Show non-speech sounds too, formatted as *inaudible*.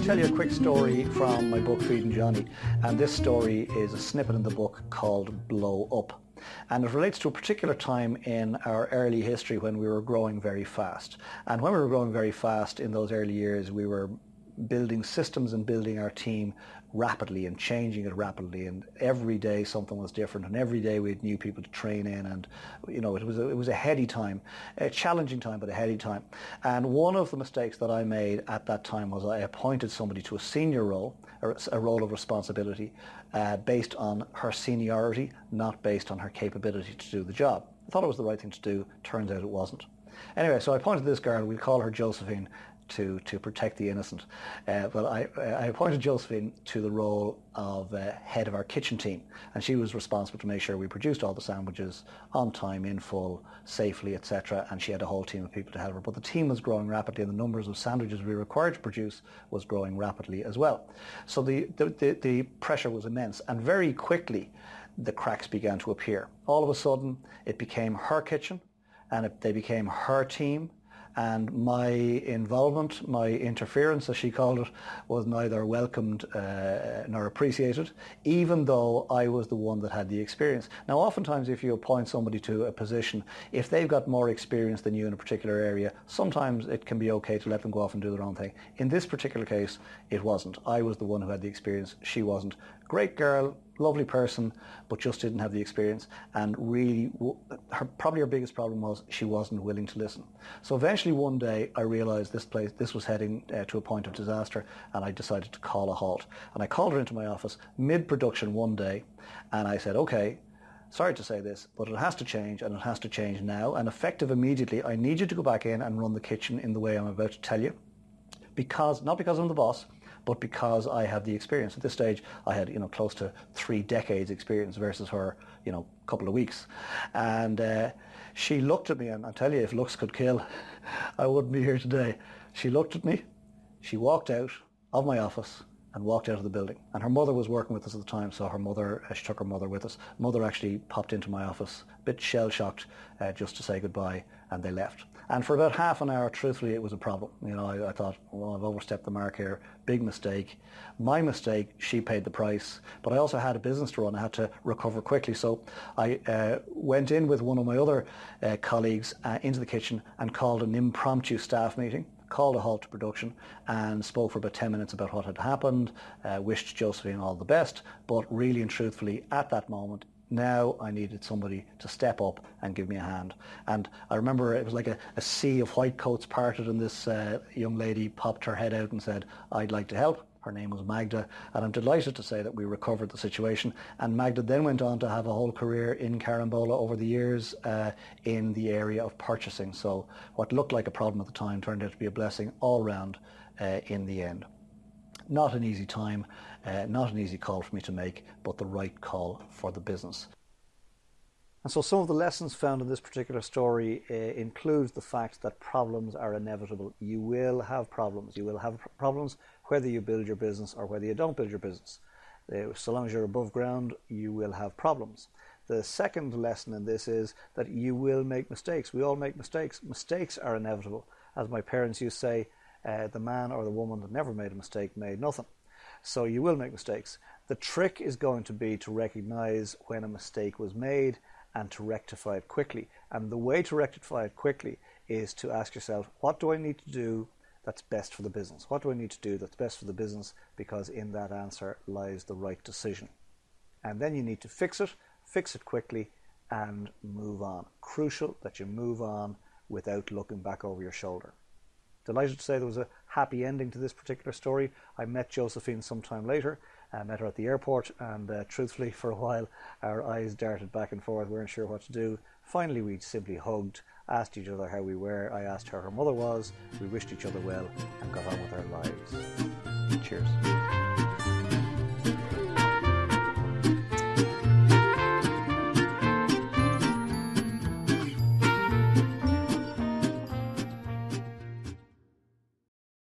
to tell you a quick story from my book Feeding Johnny and this story is a snippet in the book called Blow Up. And it relates to a particular time in our early history when we were growing very fast. And when we were growing very fast in those early years, we were building systems and building our team rapidly and changing it rapidly. And every day something was different and every day we had new people to train in and you know it was a, it was a heady time a challenging time but a heady time. And one of the mistakes that I made at that time was I appointed somebody to a senior role a role of responsibility uh, based on her seniority not based on her capability to do the job. I thought it was the right thing to do. Turns out it wasn't. Anyway, so I appointed this girl, we'll call her Josephine, to, to protect the innocent. Uh, I, I appointed Josephine to the role of uh, head of our kitchen team, and she was responsible to make sure we produced all the sandwiches on time, in full, safely, etc. And she had a whole team of people to help her. But the team was growing rapidly, and the numbers of sandwiches we required to produce was growing rapidly as well. So the, the, the, the pressure was immense, and very quickly the cracks began to appear. All of a sudden, it became her kitchen, and it, they became her team and my involvement, my interference, as she called it, was neither welcomed uh, nor appreciated, even though I was the one that had the experience. Now, oftentimes, if you appoint somebody to a position, if they've got more experience than you in a particular area, sometimes it can be okay to let them go off and do their own thing. In this particular case, it wasn't. I was the one who had the experience. She wasn't. Great girl, lovely person, but just didn't have the experience. And really, her, probably her biggest problem was she wasn't willing to listen. So eventually one day I realized this place, this was heading uh, to a point of disaster and I decided to call a halt. And I called her into my office mid-production one day and I said, okay, sorry to say this, but it has to change and it has to change now. And effective immediately, I need you to go back in and run the kitchen in the way I'm about to tell you. Because, not because I'm the boss, but because I have the experience. At this stage, I had you know close to three decades experience versus her you know couple of weeks, and uh, she looked at me, and I tell you, if looks could kill, *laughs* I wouldn't be here today. She looked at me, she walked out of my office, and walked out of the building. And her mother was working with us at the time, so her mother, uh, she took her mother with us. Mother actually popped into my office, a bit shell-shocked, uh, just to say goodbye, and they left. And for about half an hour, truthfully, it was a problem. You know, I, I, thought, well, I've overstepped the mark here. Big mistake. My mistake, she paid the price. But I also had a business to run. I had to recover quickly. So I uh, went in with one of my other uh, colleagues uh, into the kitchen and called an impromptu staff meeting called a halt to production and spoke for about 10 minutes about what had happened, uh, wished Josephine all the best, but really and truthfully at that moment now I needed somebody to step up and give me a hand. And I remember it was like a, a sea of white coats parted and this uh, young lady popped her head out and said, I'd like to help. Her name was Magda, and I'm delighted to say that we recovered the situation. And Magda then went on to have a whole career in Carambola over the years uh, in the area of purchasing. So what looked like a problem at the time turned out to be a blessing all round uh, in the end. Not an easy time, uh, not an easy call for me to make, but the right call for the business. And so some of the lessons found in this particular story uh, the fact that problems are inevitable. You will have problems. You will have problems whether you build your business or whether you don't build your business. Uh, so long as you're above ground, you will have problems. The second lesson in this is that you will make mistakes. We all make mistakes. Mistakes are inevitable. As my parents used to say, uh, the man or the woman that never made a mistake made nothing. So you will make mistakes. The trick is going to be to recognize when a mistake was made and to rectify it quickly. And the way to rectify it quickly is to ask yourself, what do I need to do that's best for the business? What do I need to do that's best for the business? Because in that answer lies the right decision. And then you need to fix it, fix it quickly, and move on. Crucial that you move on without looking back over your shoulder. Delighted to say there was a happy ending to this particular story. I met Josephine sometime later I met her at the airport, and uh, truthfully, *laughs* for a while, our eyes darted back and forth. We weren't sure what to do. Finally, we simply hugged, asked each other how we were. I asked how her mother was. We wished each other well and got on with our lives. Cheers.